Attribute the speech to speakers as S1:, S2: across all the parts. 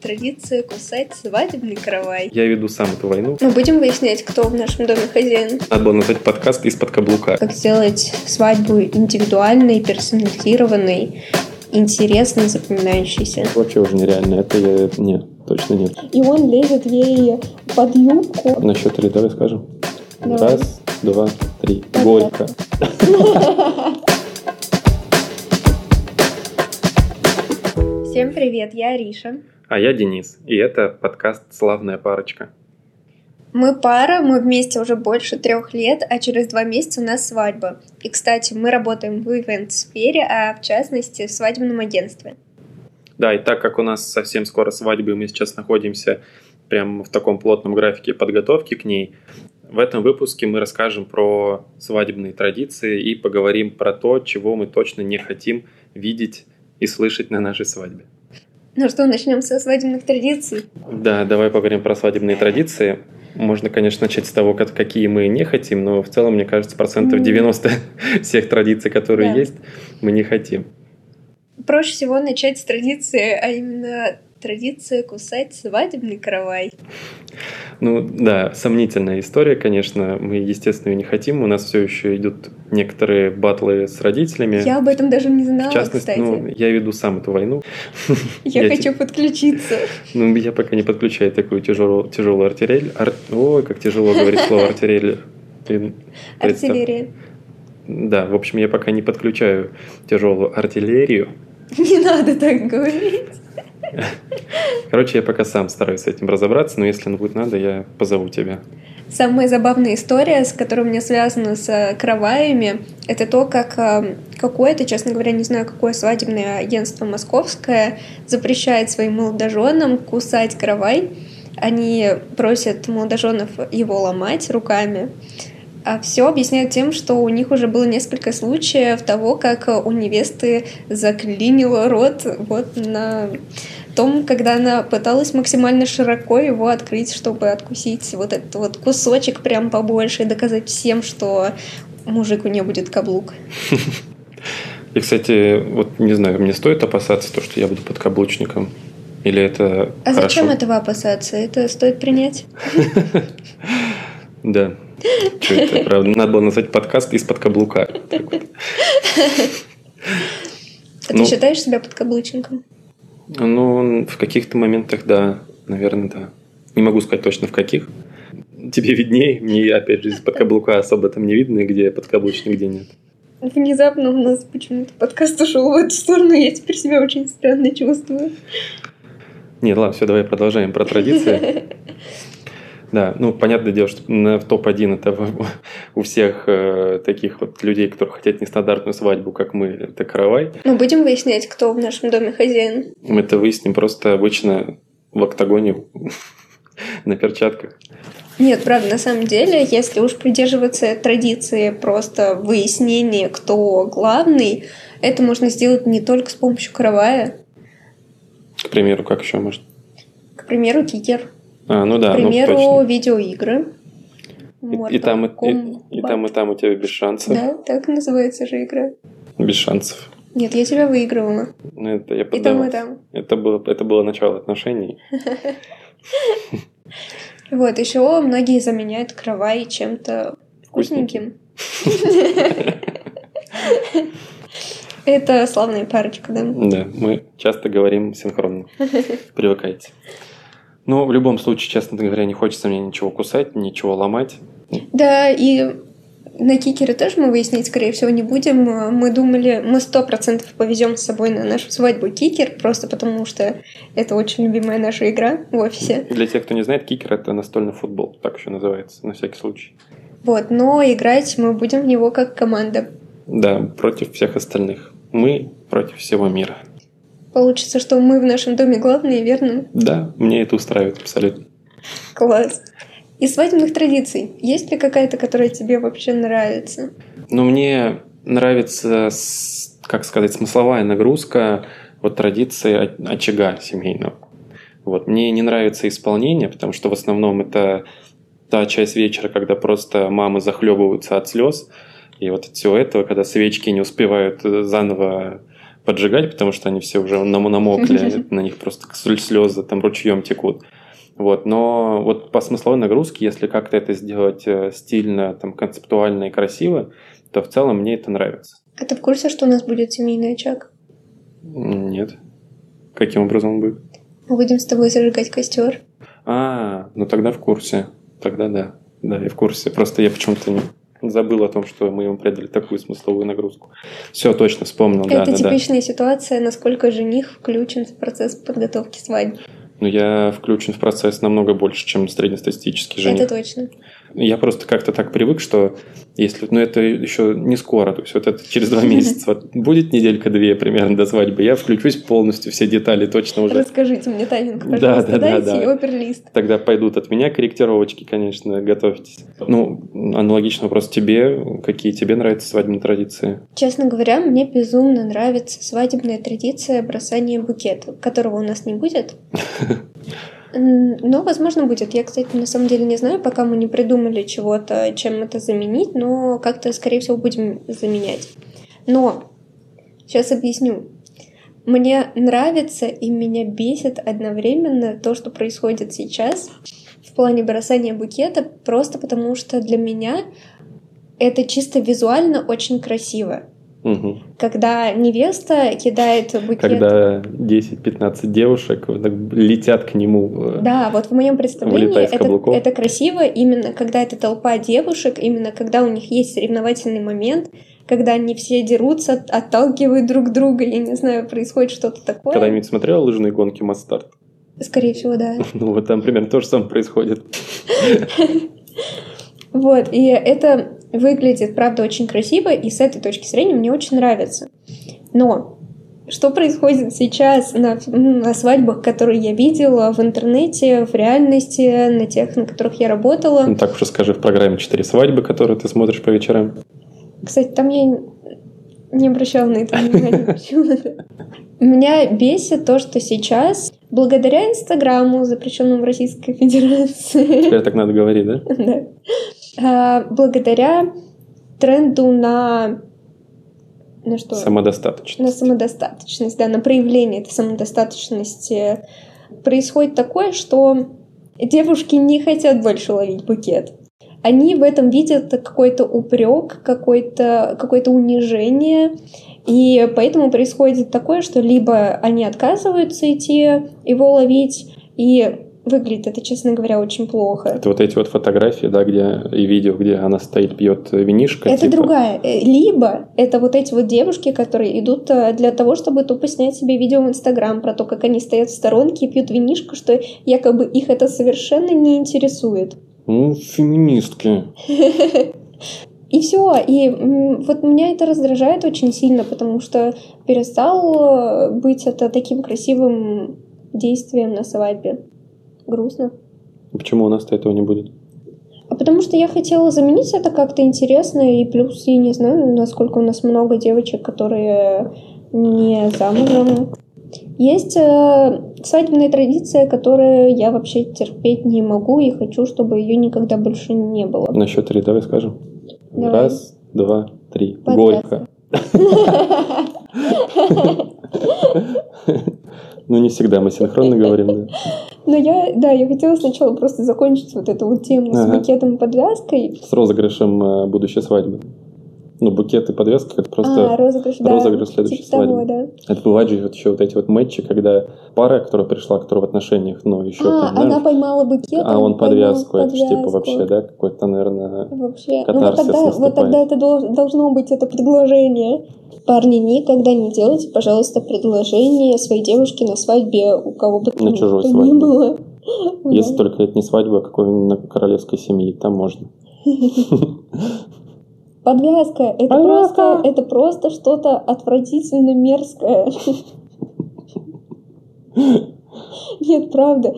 S1: Традиция кусать свадебный каравай.
S2: Я веду сам эту войну.
S1: Мы будем выяснять, кто в нашем доме хозяин.
S2: Надо было назвать подкаст из-под каблука.
S1: Как сделать свадьбу индивидуальной, персонализированной, интересной, запоминающейся.
S2: Вообще уже нереально. Это я... Нет, точно нет.
S1: И он лезет ей под юбку.
S2: На счет три давай скажем.
S1: Давай.
S2: Раз, два, три.
S1: Пока.
S2: Горько.
S1: Всем привет, я Ариша.
S2: А я Денис. И это подкаст «Славная парочка».
S1: Мы пара, мы вместе уже больше трех лет, а через два месяца у нас свадьба. И, кстати, мы работаем в ивент-сфере, а в частности в свадебном агентстве.
S2: Да, и так как у нас совсем скоро свадьба, и мы сейчас находимся прямо в таком плотном графике подготовки к ней, в этом выпуске мы расскажем про свадебные традиции и поговорим про то, чего мы точно не хотим видеть и слышать на нашей свадьбе.
S1: Ну что, начнем со свадебных традиций.
S2: Да, давай поговорим про свадебные традиции. Можно, конечно, начать с того, как- какие мы не хотим, но в целом, мне кажется, процентов
S1: М.
S2: 90 всех традиций, которые
S1: Да.
S2: есть, мы не хотим.
S1: Проще всего начать с традиции, а именно традиция кусать свадебный каравай.
S2: Ну да, сомнительная история, конечно. Мы, естественно, ее не хотим. У нас все еще идут некоторые батлы с родителями.
S1: Я об этом даже не знала,
S2: в частности,
S1: кстати.
S2: ну, я веду сам эту войну.
S1: я, хочу подключиться.
S2: Ну, я пока не подключаю такую тяжелую, артиллерию. Ар- Ой, как тяжело говорить слово артиллерия.
S1: Артиллерия.
S2: Да, в общем, я пока не подключаю тяжелую артиллерию.
S1: Не надо так говорить.
S2: Короче, я пока сам стараюсь с этим разобраться, но если будет надо, я позову тебя.
S1: Самая забавная история, с которой у меня связана с э, караваями, это то, как э, какое-то, честно говоря, не знаю, какое свадебное агентство московское запрещает своим молодоженам кусать каравай. Они просят молодоженов его ломать руками. А все объясняют тем, что у них уже было несколько случаев того, как э, у невесты заклинило рот вот на том, когда она пыталась максимально широко его открыть, чтобы откусить вот этот вот кусочек прям побольше и доказать всем, что мужик у нее будет каблук.
S2: И, кстати, вот не знаю, мне стоит опасаться то, что я буду подкаблучником? Или это
S1: А
S2: хорошо?
S1: зачем этого опасаться? Это стоит принять.
S2: Да. Это, правда? Надо было назвать подкаст из-под каблука. Вот.
S1: А
S2: Ну.
S1: ты считаешь себя подкаблучником?
S2: Ну, в каких-то моментах, да, наверное, да. Не могу сказать точно в каких. Тебе виднее, мне, опять же, из-под каблука особо там не видно, где подкаблучник, где нет.
S1: Внезапно у нас почему-то подкаст ушел в эту сторону, я теперь себя очень странно чувствую.
S2: Нет, ладно, все, давай продолжаем про традиции. Да, ну, понятное дело, что в топ-1 это у всех э, таких вот людей, которые хотят нестандартную свадьбу, как мы, это каравай.
S1: Мы будем выяснять, кто в нашем доме хозяин.
S2: Мы это выясним просто обычно в октагоне на перчатках.
S1: Нет, правда, на самом деле, если уж придерживаться традиции просто выяснения, кто главный, это можно сделать не только с помощью каравая.
S2: К примеру, как еще может?
S1: К примеру, кикер.
S2: А, ну да,
S1: К
S2: ну
S1: примеру,
S2: точно.
S1: видеоигры.
S2: И, и там, и, и- и там, и там у тебя без шансов.
S1: Да, так называется же игра.
S2: Без шансов.
S1: Нет, я тебя выигрывала.
S2: Ну, это я
S1: И там, и там.
S2: Это было, это было начало отношений.
S1: Вот, еще многие заменяют каравай чем-то вкусненьким. Это славная парочка, да?
S2: Да, мы часто говорим синхронно. Привыкайте. Но в любом случае, честно говоря, не хочется мне ничего кусать, ничего ломать.
S1: Да, и на кикеры тоже мы выяснять, скорее всего, не будем. Мы думали, мы сто процентов повезем с собой на нашу свадьбу кикер, просто потому что это очень любимая наша игра в офисе.
S2: Для тех, кто не знает, кикер — это настольный футбол, так еще называется, на всякий случай.
S1: Вот, но играть мы будем в него как команда.
S2: Да, против всех остальных. Мы против всего мира.
S1: Получится, что мы в нашем доме главные, верно?
S2: Да, мне это устраивает абсолютно.
S1: Класс. Из свадебных традиций есть ли какая-то, которая тебе вообще нравится?
S2: Но мне нравится, как сказать, смысловая нагрузка вот традиции очага семейного. Вот. Мне не нравится исполнение, потому что в основном это та часть вечера, когда просто мамы захлебываются от слез, и вот от всего этого, когда свечки не успевают э, заново поджигать, потому что они все уже намокли, на них просто слезы там ручьем текут. Вот, но вот по смысловой нагрузке, если как-то это сделать э, стильно, там, концептуально и красиво, то в целом мне это нравится.
S1: А ты в курсе, что у нас будет семейный очаг?
S2: Нет. Каким образом он будет?
S1: Мы будем с тобой зажигать костер.
S2: А, ну тогда в курсе. Тогда да. Да, я в курсе. Просто я почему-то не забыл о том, что мы ему придали такую смысловую нагрузку. Все, точно вспомнил.
S1: Это
S2: да,
S1: типичная
S2: да,
S1: ситуация, насколько жених включен в процесс подготовки свадьбы.
S2: Ну, я включен в процесс намного больше, чем среднестатистический жених.
S1: Это точно.
S2: Я просто как-то так привык, что если... Ну, это еще не скоро, то есть вот это через два месяца. Вот будет неделька-две примерно до свадьбы, я включусь полностью, все детали точно уже.
S1: Расскажите мне тайминг, пожалуйста,
S2: да, да,
S1: дайте
S2: да,
S1: оперлист.
S2: Тогда пойдут от меня корректировочки, конечно, готовьтесь. Ну, аналогично вопрос тебе. Какие тебе нравятся свадебные традиции?
S1: Честно говоря, мне безумно нравится свадебная традиция бросания букета, которого у нас не будет. Ну, возможно, будет. Я, кстати, на самом деле не знаю, пока мы не придумали чего-то, чем это заменить, но как-то, скорее всего, будем заменять. Но сейчас объясню. Мне нравится и меня бесит одновременно то, что происходит сейчас в плане бросания букета, просто потому что для меня это чисто визуально очень красиво.
S2: Угу.
S1: Когда невеста кидает букет...
S2: Когда 10-15 девушек летят к нему. Э,
S1: да, вот в моем представлении это, это красиво именно когда это толпа девушек, именно когда у них есть соревновательный момент, когда они все дерутся, отталкивают друг друга, я не знаю, происходит что-то такое.
S2: Когда-нибудь смотрела лыжные гонки Мастарт?
S1: Скорее всего, да.
S2: Ну вот там примерно то же самое происходит.
S1: Вот, и это выглядит, правда, очень красиво, и с этой точки зрения мне очень нравится. Но что происходит сейчас на, на свадьбах, которые я видела в интернете, в реальности, на тех, на которых я работала?
S2: Ну, так уж скажи, в программе «Четыре свадьбы», которую ты смотришь по вечерам.
S1: Кстати, там я не обращала на это внимания. Меня бесит то, что сейчас, благодаря Инстаграму, запрещенному в Российской Федерации...
S2: Теперь так надо говорить, да?
S1: Да. А, благодаря тренду на на что?
S2: Самодостаточность.
S1: На самодостаточность, да, на проявление этой самодостаточности происходит такое, что девушки не хотят больше ловить букет. Они в этом видят какой-то упрек, какое-то какое унижение, и поэтому происходит такое, что либо они отказываются идти его ловить, и выглядит это, честно говоря, очень плохо.
S2: Это вот эти вот фотографии, да, где и видео, где она стоит, пьет винишко.
S1: Это типа... другая. Э, либо это вот эти вот девушки, которые идут э, для того, чтобы тупо снять себе видео в Инстаграм про то, как они стоят в сторонке и пьют винишко, что якобы их это совершенно не интересует.
S2: Ну, феминистки.
S1: И все. И вот меня это раздражает очень сильно, потому что перестал быть это таким красивым действием на свадьбе грустно.
S2: Почему у нас-то этого не будет?
S1: А потому что я хотела заменить это как-то интересно, и плюс я не знаю, насколько у нас много девочек, которые не замужем. Есть э, свадебная традиция, которую я вообще терпеть не могу и хочу, чтобы ее никогда больше не было.
S2: На счет три давай скажем.
S1: Давай.
S2: Раз, два, три. Горько. Ну, не всегда мы синхронно говорим, да.
S1: Но я, да, я хотела сначала просто закончить вот эту вот тему ага. с букетом и подвязкой.
S2: С розыгрышем э, будущей свадьбы. Ну, букет и подвязка это просто
S1: а, розыгрыш,
S2: розыгрыш
S1: да.
S2: следующей
S1: типа
S2: свадьбы.
S1: Того, да.
S2: Это бывают же вот еще вот эти вот матчи, когда пара, которая пришла, которая в отношениях, ну, еще
S1: а,
S2: там,
S1: она
S2: да,
S1: поймала букет,
S2: а он подвязку, это
S1: подвязку.
S2: типа вообще, да, какой-то, наверное,
S1: вообще.
S2: Ну,
S1: вот тогда, вот тогда это должно быть это предложение. Парни, никогда не делайте, пожалуйста, предложение своей девушке на свадьбе, у кого бы
S2: на чужой свадьбе.
S1: было.
S2: Если да. только это не свадьба а какой-нибудь королевской семьи, там можно.
S1: Подвязка. Это
S2: Подвязка.
S1: просто, это просто что-то отвратительно мерзкое. Нет, правда.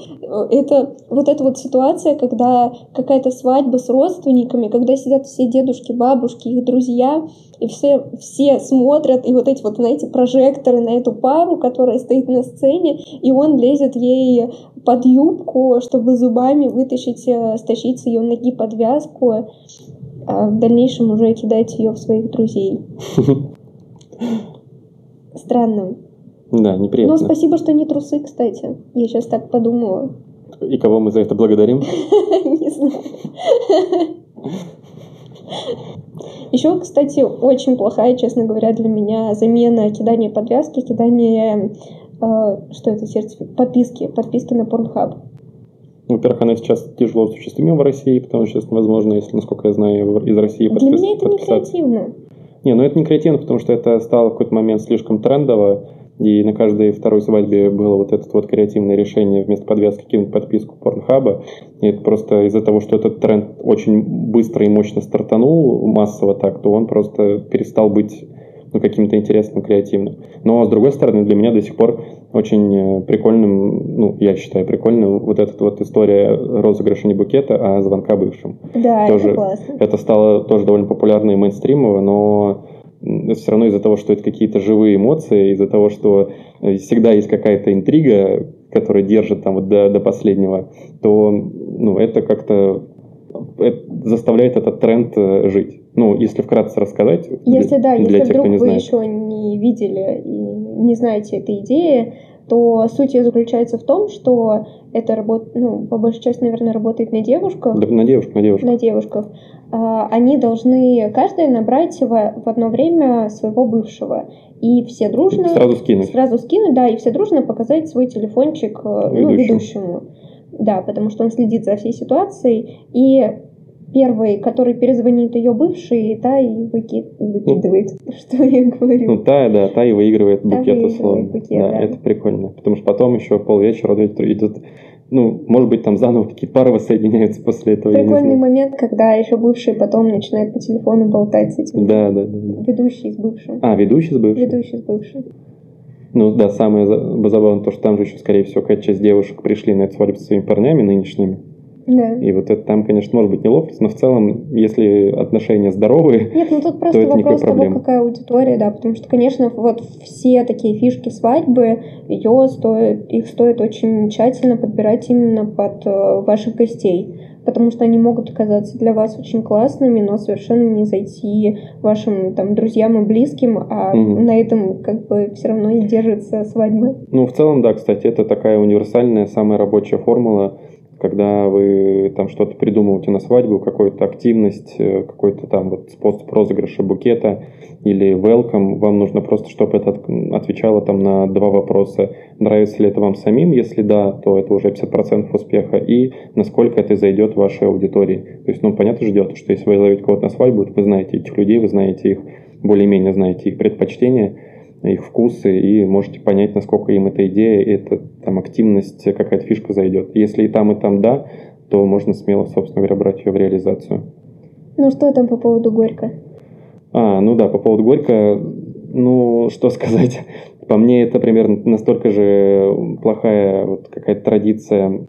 S1: Это вот эта вот ситуация, когда какая-то свадьба с родственниками, когда сидят все дедушки, бабушки, их друзья, и все, все смотрят, и вот эти вот, знаете, прожекторы на эту пару, которая стоит на сцене, и он лезет ей под юбку, чтобы зубами вытащить, э, стащить с ее ноги подвязку, а в дальнейшем уже кидать ее в своих друзей. странным.
S2: Да, неприятно.
S1: Но спасибо, что не трусы, кстати. Я сейчас так подумала.
S2: И кого мы за это благодарим?
S1: Не знаю. Еще, кстати, очень плохая, честно говоря, для меня замена кидания подвязки, кидания, э, что это, сертификат, подписки, подписки на Pornhub.
S2: Во-первых, она сейчас тяжело осуществима в России, потому что сейчас невозможно, если, насколько я знаю, из России
S1: подпис... Для меня это не креативно.
S2: Не, ну это не креативно, потому что это стало в какой-то момент слишком трендово, и на каждой второй свадьбе было вот это вот креативное решение вместо подвязки кинуть подписку Порнхаба. И это просто из-за того, что этот тренд очень быстро и мощно стартанул массово так, то он просто перестал быть ну, каким-то интересным, креативным. Но, с другой стороны, для меня до сих пор очень э, прикольным, ну, я считаю прикольным, вот эта вот история розыгрыша не букета, а звонка бывшим.
S1: Да,
S2: тоже,
S1: это классно.
S2: Это стало тоже довольно популярно и мейнстримово, но все равно из-за того, что это какие-то живые эмоции, из-за того, что э, всегда есть какая-то интрига, которая держит там вот до, до последнего, то ну, это как-то заставляет этот тренд э, жить. Ну, если вкратце рассказать.
S1: Если для, да, для если тех, вдруг вы еще не видели и не знаете этой идеи, то суть ее заключается в том, что это работа, ну, по большей части, наверное, работает на девушках.
S2: Да, на девушках, на девушках.
S1: На девушках. А, они должны каждая набрать в, в одно время своего бывшего. И все дружно...
S2: Сразу скинуть.
S1: Сразу скинуть, да, и все дружно показать свой телефончик э, ну, ведущему. Да, потому что он следит за всей ситуацией. И первый, который перезвонит ее бывший, та и выки... выкидывает, ну, что я говорю.
S2: Ну, та, да, та и выигрывает та букет условно. Букет, да, да, это прикольно. Потому что потом еще полвечера идет ну, может быть, там заново какие-то пары воссоединяются после этого.
S1: Прикольный момент, когда еще бывший потом начинает по телефону болтать с этим.
S2: Да, да. да.
S1: Ведущий с бывшим.
S2: А, ведущий с бывшим?
S1: Ведущий с бывшим.
S2: Ну да, самое забавное то, что там же еще, скорее всего, какая-то часть девушек пришли на эту свадьбу со своими парнями нынешними.
S1: Да.
S2: И вот это там, конечно, может быть неловкость, но в целом, если отношения здоровые,
S1: Нет, ну тут просто вопрос того, какая аудитория, да, потому что, конечно, вот все такие фишки свадьбы, ее стоит, их стоит очень тщательно подбирать именно под э, ваших гостей потому что они могут оказаться для вас очень классными, но совершенно не зайти вашим там друзьям и близким, а угу. на этом как бы все равно и держится свадьба.
S2: Ну, в целом, да, кстати, это такая универсальная, самая рабочая формула когда вы там что-то придумываете на свадьбу, какую-то активность, э, какой-то там вот способ розыгрыша букета или welcome, вам нужно просто, чтобы это отвечало там на два вопроса. Нравится ли это вам самим? Если да, то это уже 50% успеха. И насколько это зайдет вашей аудитории. То есть, ну, понятно же дело, что если вы зовете кого-то на свадьбу, вы знаете этих людей, вы знаете их, более-менее знаете их предпочтения, их вкусы и можете понять, насколько им эта идея, эта там активность, какая-то фишка зайдет. Если и там, и там да, то можно смело, собственно говоря, брать ее в реализацию.
S1: Ну что там по поводу Горько?
S2: А, ну да, по поводу Горько, ну что сказать. По мне это примерно настолько же плохая вот какая-то традиция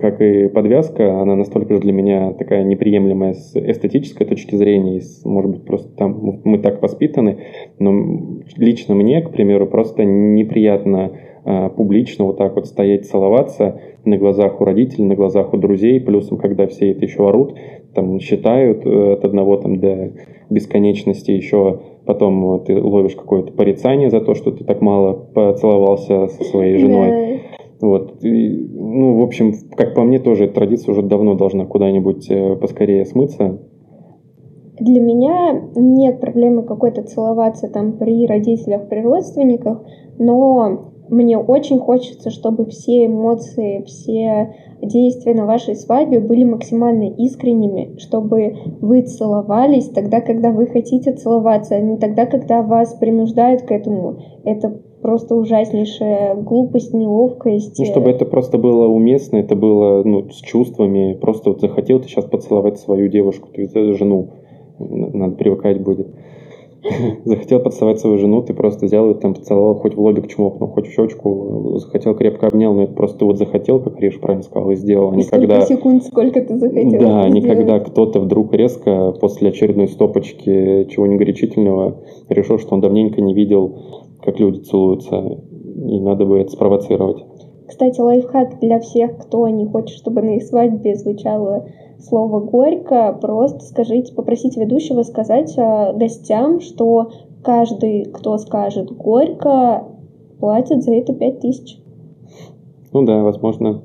S2: как и подвязка, она настолько же для меня такая неприемлемая с эстетической точки зрения, и, может быть, просто там мы так воспитаны, но лично мне, к примеру, просто неприятно а, публично вот так вот стоять, целоваться на глазах у родителей, на глазах у друзей, плюсом, когда все это еще орут, там считают э, от одного там до бесконечности, еще потом ты ловишь какое-то порицание за то, что ты так мало поцеловался со своей женой. Вот. И, ну, в общем, как по мне, тоже эта традиция уже давно должна куда-нибудь э, поскорее смыться.
S1: Для меня нет проблемы какой-то целоваться там при родителях, при родственниках, но мне очень хочется, чтобы все эмоции, все действия на вашей свадьбе были максимально искренними, чтобы вы целовались тогда, когда вы хотите целоваться, а не тогда, когда вас принуждают к этому. Это просто ужаснейшая глупость, неловкость.
S2: Ну, чтобы это просто было уместно, это было ну, с чувствами. Просто вот захотел ты сейчас поцеловать свою девушку, ты жену, надо привыкать будет. Захотел поцеловать свою жену, ты просто взял и там поцеловал хоть в лобик чмокнул, хоть в щечку, захотел, крепко обнял, но это просто вот захотел, как Риш правильно сказал, и сделал.
S1: А и никогда... секунд, сколько ты захотел.
S2: Да, никогда кто-то вдруг резко после очередной стопочки чего-нибудь горячительного решил, что он давненько не видел как люди целуются, и надо бы это спровоцировать.
S1: Кстати, лайфхак для всех, кто не хочет, чтобы на их свадьбе звучало слово «горько», просто скажите, попросите ведущего сказать э, гостям, что каждый, кто скажет горько, платит за это пять тысяч.
S2: Ну да, возможно,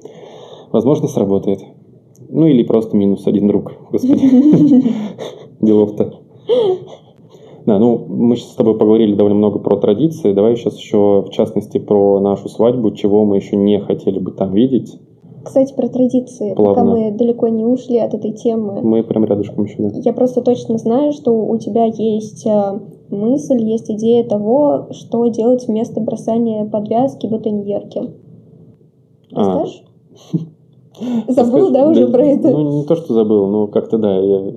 S2: возможно сработает. Ну или просто минус один друг, господи. Делов-то. Да, ну мы сейчас с тобой поговорили довольно много про традиции. Давай сейчас еще, в частности, про нашу свадьбу, чего мы еще не хотели бы там видеть.
S1: Кстати, про традиции, Плавно. пока мы далеко не ушли от этой темы.
S2: Мы прям рядышком еще, да.
S1: Я просто точно знаю, что у тебя есть э, мысль, есть идея того, что делать вместо бросания подвязки бутоньерки. А. Расскажешь? А. Забыл, да, уже про это?
S2: Ну, не то, что забыл, но как-то да, я...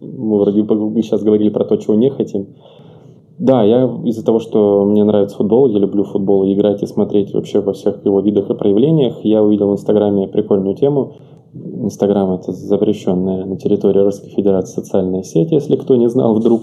S2: мы вроде бы сейчас говорили про то, чего не хотим. Да, я из-за того, что мне нравится футбол, я люблю футбол и играть и смотреть вообще во всех его видах и проявлениях, я увидел в Инстаграме прикольную тему. Инстаграм – это запрещенная на территории Российской Федерации социальная сеть, если кто не знал вдруг.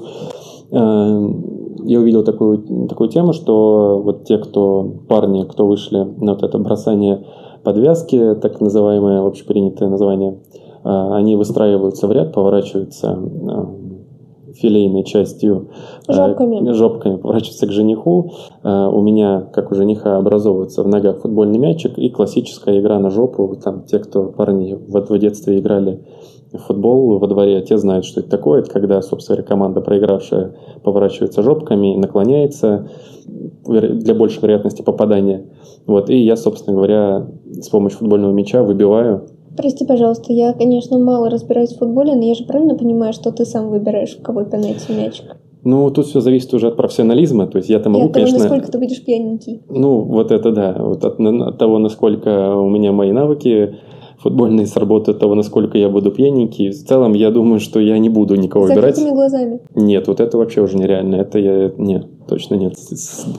S2: Эм, я увидел такую, такую тему, что вот те, кто парни, кто вышли на вот это бросание подвязки, так называемое общепринятое название, э, они выстраиваются в ряд, поворачиваются э, филейной частью
S1: э, жопками,
S2: жопками поворачиваться к жениху. Э, у меня, как у жениха, образовывается в ногах футбольный мячик и классическая игра на жопу. Там те, кто парни в, в детстве играли в футбол во дворе, те знают, что это такое. Это когда, собственно, команда, проигравшая, поворачивается жопками, наклоняется для большей вероятности попадания. Вот, и я, собственно говоря, с помощью футбольного мяча выбиваю
S1: Прости, пожалуйста, я, конечно, мало разбираюсь в футболе, но я же правильно понимаю, что ты сам выбираешь, в кого пенальти мячик?
S2: Ну, тут все зависит уже от профессионализма. То есть я-то могу,
S1: и от
S2: того, конечно...
S1: насколько ты будешь пьяненький.
S2: Ну, вот это да. Вот от, от того, насколько у меня мои навыки футбольные сработают, того, насколько я буду пьяненький. В целом, я думаю, что я не буду никого выбирать.
S1: С глазами?
S2: Нет, вот это вообще уже нереально. Это я... Нет, точно нет.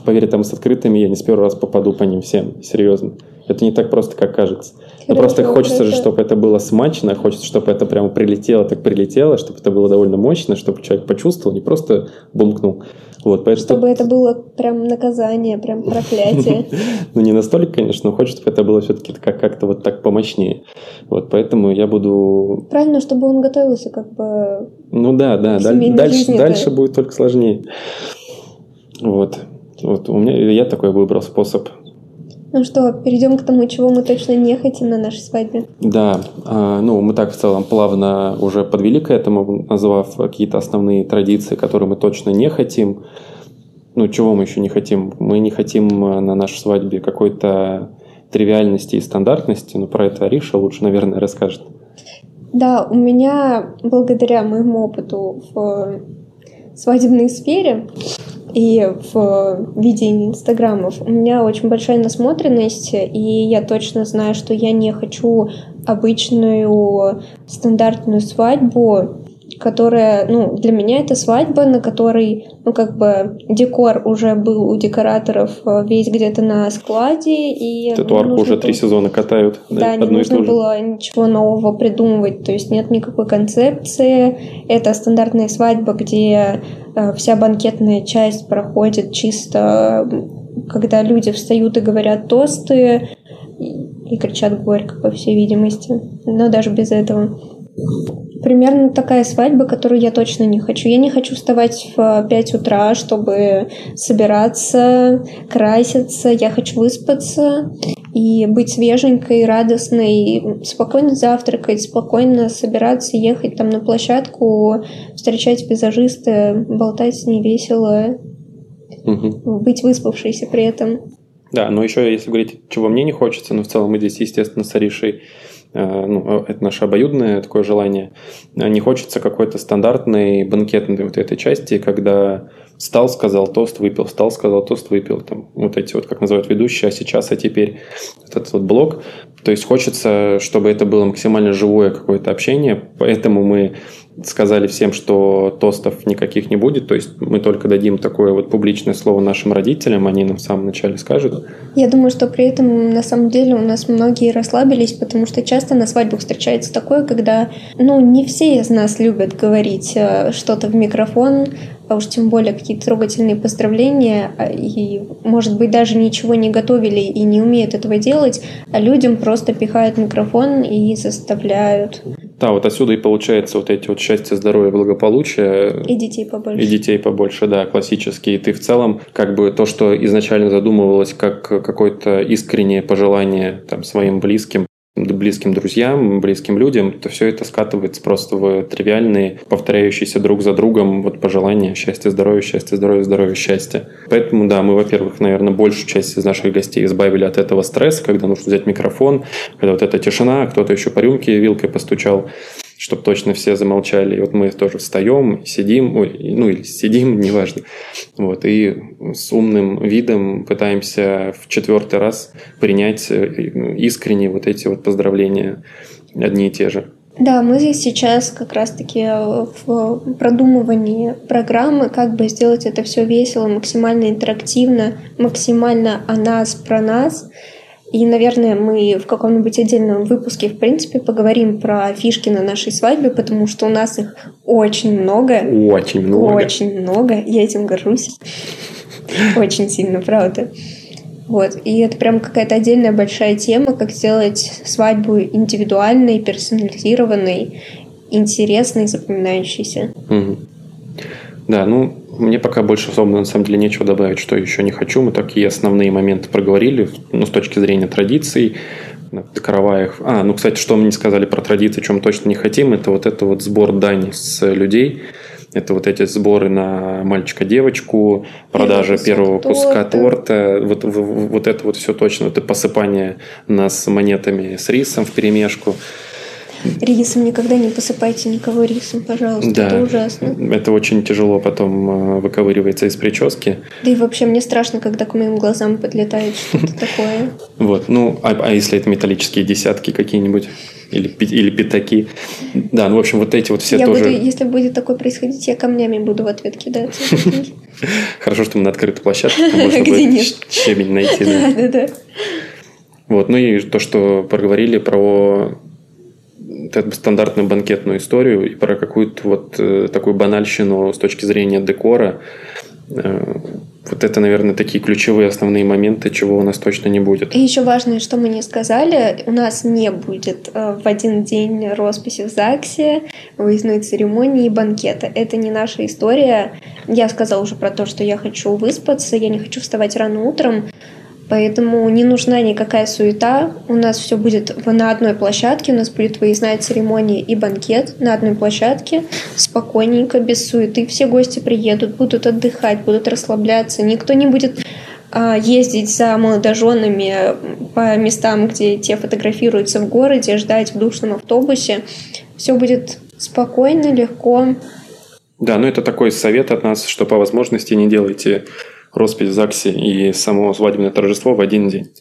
S2: Поверь, там с открытыми я не с первого раз попаду по ним всем. Серьезно. Это не так просто, как кажется. Но ну, просто хочется же, чтобы это было смачно, хочется, чтобы это прямо прилетело, так прилетело, чтобы это было довольно мощно, чтобы человек почувствовал, не просто бумкнул. Вот,
S1: поэтому... Чтобы это было прям наказание, прям проклятие.
S2: Ну, не настолько, конечно, но хочется, чтобы это было все-таки как-то вот так помощнее. Вот, поэтому я буду...
S1: Правильно, чтобы он готовился как бы...
S2: Ну да, да, дальше будет только сложнее. Вот. Вот у меня я такой выбрал способ
S1: ну что, перейдем к тому, чего мы точно не хотим на нашей свадьбе.
S2: Да, а, ну мы так в целом плавно уже подвели к этому, назвав какие-то основные традиции, которые мы точно не хотим. Ну, чего мы еще не хотим? Мы не хотим а, на нашей свадьбе какой-то тривиальности и стандартности, но про это Ариша лучше, наверное, расскажет.
S1: Да, у меня, благодаря моему опыту в свадебной сфере, и в видении инстаграмов. У меня очень большая насмотренность, и я точно знаю, что я не хочу обычную стандартную свадьбу, которая, ну, для меня это свадьба, на которой, ну, как бы декор уже был у декораторов э, весь где-то на складе, и...
S2: Эту арку уже три сезона катают.
S1: Да, не нужно было ничего нового придумывать, то есть нет никакой концепции. Это стандартная свадьба, где э, вся банкетная часть проходит чисто, когда люди встают и говорят тосты, и кричат горько, по всей видимости, но даже без этого. Примерно такая свадьба, которую я точно не хочу. Я не хочу вставать в 5 утра, чтобы собираться, краситься. Я хочу выспаться и быть свеженькой, радостной, спокойно завтракать, спокойно собираться, ехать там на площадку, встречать визажиста, болтать с ней весело, угу. быть выспавшейся при этом.
S2: Да, но еще, если говорить, чего мне не хочется, но в целом мы здесь, естественно, с Аришей Э, ну, э, это наше обоюдное такое желание, э, не хочется какой-то стандартной банкетной вот этой части, когда встал, сказал тост, выпил, встал, сказал тост, выпил. Там вот эти вот, как называют ведущие, а сейчас, а теперь. Этот вот блок. То есть хочется, чтобы это было максимально живое какое-то общение, поэтому мы сказали всем, что тостов никаких не будет, то есть мы только дадим такое вот публичное слово нашим родителям, они нам в самом начале скажут.
S1: Я думаю, что при этом на самом деле у нас многие расслабились, потому что часто на свадьбах встречается такое, когда, ну, не все из нас любят говорить э, что-то в микрофон, а уж тем более какие-то трогательные поздравления, а, и, может быть, даже ничего не готовили и не умеют этого делать, а людям просто пихают микрофон и заставляют
S2: Да, вот отсюда и получается вот эти вот счастье, здоровье, благополучие.
S1: И детей побольше.
S2: И детей побольше, да, классические. И ты в целом, как бы то, что изначально задумывалось как какое-то искреннее пожелание там, своим близким, близким друзьям, близким людям, то все это скатывается просто в тривиальные, повторяющиеся друг за другом вот пожелания счастья, здоровья, счастья, здоровья, здоровья, счастья. Поэтому, да, мы, во-первых, наверное, большую часть из наших гостей избавили от этого стресса, когда нужно взять микрофон, когда вот эта тишина, кто-то еще по рюмке вилкой постучал чтобы точно все замолчали. И вот мы тоже встаем, сидим, ну или сидим, неважно. Вот, и с умным видом пытаемся в четвертый раз принять э, искренне вот эти вот поздравления одни и те же.
S1: Да, мы здесь сейчас как раз-таки в продумывании программы, как бы сделать это все весело, максимально интерактивно, максимально о нас, про нас – и, наверное, мы в каком-нибудь отдельном выпуске, в принципе, поговорим про фишки на нашей свадьбе, потому что у нас их очень много.
S2: Очень много.
S1: Очень много. Я этим горжусь. Очень сильно, правда. Вот. И это прям какая-то отдельная большая тема, как сделать свадьбу индивидуальной, персонализированной, интересной, запоминающейся.
S2: Угу. Да, ну, мне пока больше особо, на самом деле, нечего добавить, что еще не хочу. Мы такие основные моменты проговорили, ну, с точки зрения традиций, караваях. А, ну, кстати, что мы не сказали про традиции, чем точно не хотим, это вот это вот сбор дани с людей. Это вот эти сборы на мальчика-девочку, продажа первого торта. куска торта, вот, вот это вот все точно, это посыпание нас монетами с рисом в перемешку.
S1: Рисом никогда не посыпайте никого рисом, пожалуйста. Да, это ужасно.
S2: Это очень тяжело потом э, выковыривается из прически.
S1: Да и вообще мне страшно, когда к моим глазам подлетает что-то такое.
S2: Вот, ну, а, а если это металлические десятки какие-нибудь? Или, или пятаки. Да, ну, в общем, вот эти вот все
S1: я
S2: тоже...
S1: Буду, если будет такое происходить, я камнями буду в ответ кидаться.
S2: Хорошо, что мы на открытой площадке, можно будет щебень найти. Да, да, да. Вот, ну и то, что проговорили про как бы стандартную банкетную историю и про какую-то вот э, такую банальщину с точки зрения декора. Э, вот это, наверное, такие ключевые основные моменты, чего у нас точно не будет.
S1: И еще важное, что мы не сказали, у нас не будет э, в один день росписи в ЗАГСе, выездной церемонии и банкета. Это не наша история. Я сказала уже про то, что я хочу выспаться, я не хочу вставать рано утром. Поэтому не нужна никакая суета. У нас все будет на одной площадке. У нас будет выездная церемония и банкет на одной площадке. Спокойненько, без суеты. Все гости приедут, будут отдыхать, будут расслабляться. Никто не будет а, ездить за молодоженами по местам, где те фотографируются в городе, ждать в душном автобусе. Все будет спокойно, легко.
S2: Да, ну это такой совет от нас, что по возможности не делайте роспись в ЗАГСе и само свадебное торжество в один день.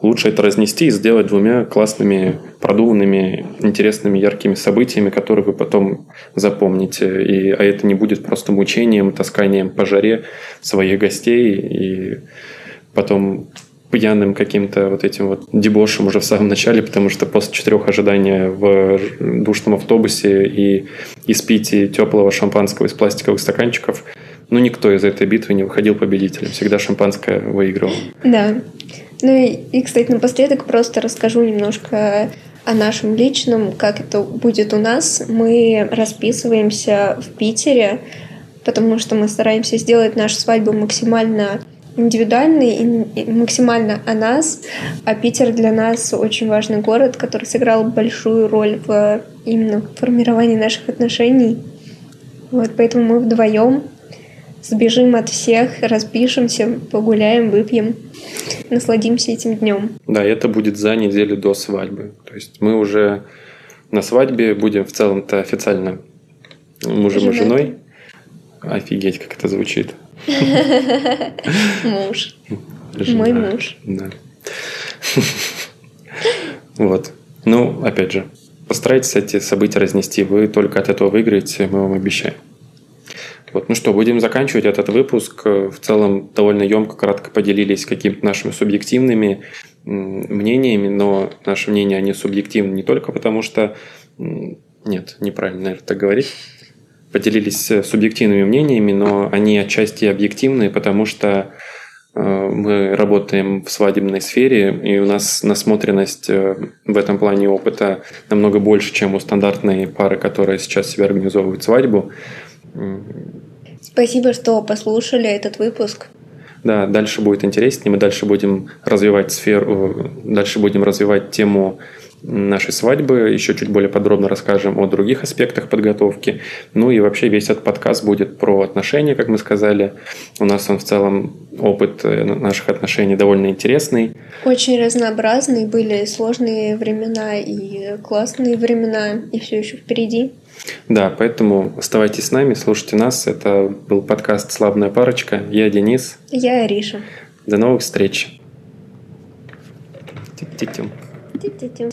S2: Лучше это разнести и сделать двумя классными, продуманными, интересными, яркими событиями, которые вы потом запомните. И, а это не будет просто мучением, тасканием по жаре своих гостей и потом пьяным каким-то вот этим вот дебошем уже в самом начале, потому что после четырех ожидания в душном автобусе и испитии теплого шампанского из пластиковых стаканчиков – ну, никто из этой битвы не выходил победителем. Всегда шампанское выигрывало.
S1: Да. Ну и, и, кстати, напоследок просто расскажу немножко о нашем личном, как это будет у нас. Мы расписываемся в Питере, потому что мы стараемся сделать нашу свадьбу максимально индивидуальной и максимально о нас. А Питер для нас очень важный город, который сыграл большую роль в именно формировании наших отношений. Вот поэтому мы вдвоем сбежим от всех, распишемся, погуляем, выпьем, насладимся этим днем.
S2: Да, это будет за неделю до свадьбы. То есть мы уже на свадьбе будем в целом-то официально мужем и женой. Офигеть, как это звучит.
S1: Муж. Мой муж.
S2: Да. Вот. Ну, опять же, постарайтесь эти события разнести. Вы только от этого выиграете, мы вам обещаем. Вот. Ну что, будем заканчивать этот выпуск. В целом довольно емко, кратко поделились какими-то нашими субъективными мнениями, но наши мнения, они субъективны не только потому, что... Нет, неправильно, наверное, так говорить. Поделились субъективными мнениями, но они отчасти объективные, потому что Э, мы работаем в свадебной сфере, и у нас насмотренность э, в этом плане опыта намного больше, чем у стандартной пары, которая сейчас себе организовывает свадьбу.
S1: Спасибо, что послушали этот выпуск.
S2: Да, дальше будет интереснее, мы дальше будем развивать сферу, дальше будем развивать тему нашей свадьбы, еще чуть более подробно расскажем о других аспектах подготовки. Ну и вообще весь этот подкаст будет про отношения, как мы сказали. У нас он в целом опыт э, наших отношений довольно интересный.
S1: Очень разнообразный, были сложные времена и классные времена, и все еще впереди.
S2: Да, поэтому оставайтесь с нами, слушайте нас. Это был подкаст «Славная парочка». Я Денис.
S1: Я Ариша.
S2: До новых встреч. Тим-тим.
S1: Тим-тим.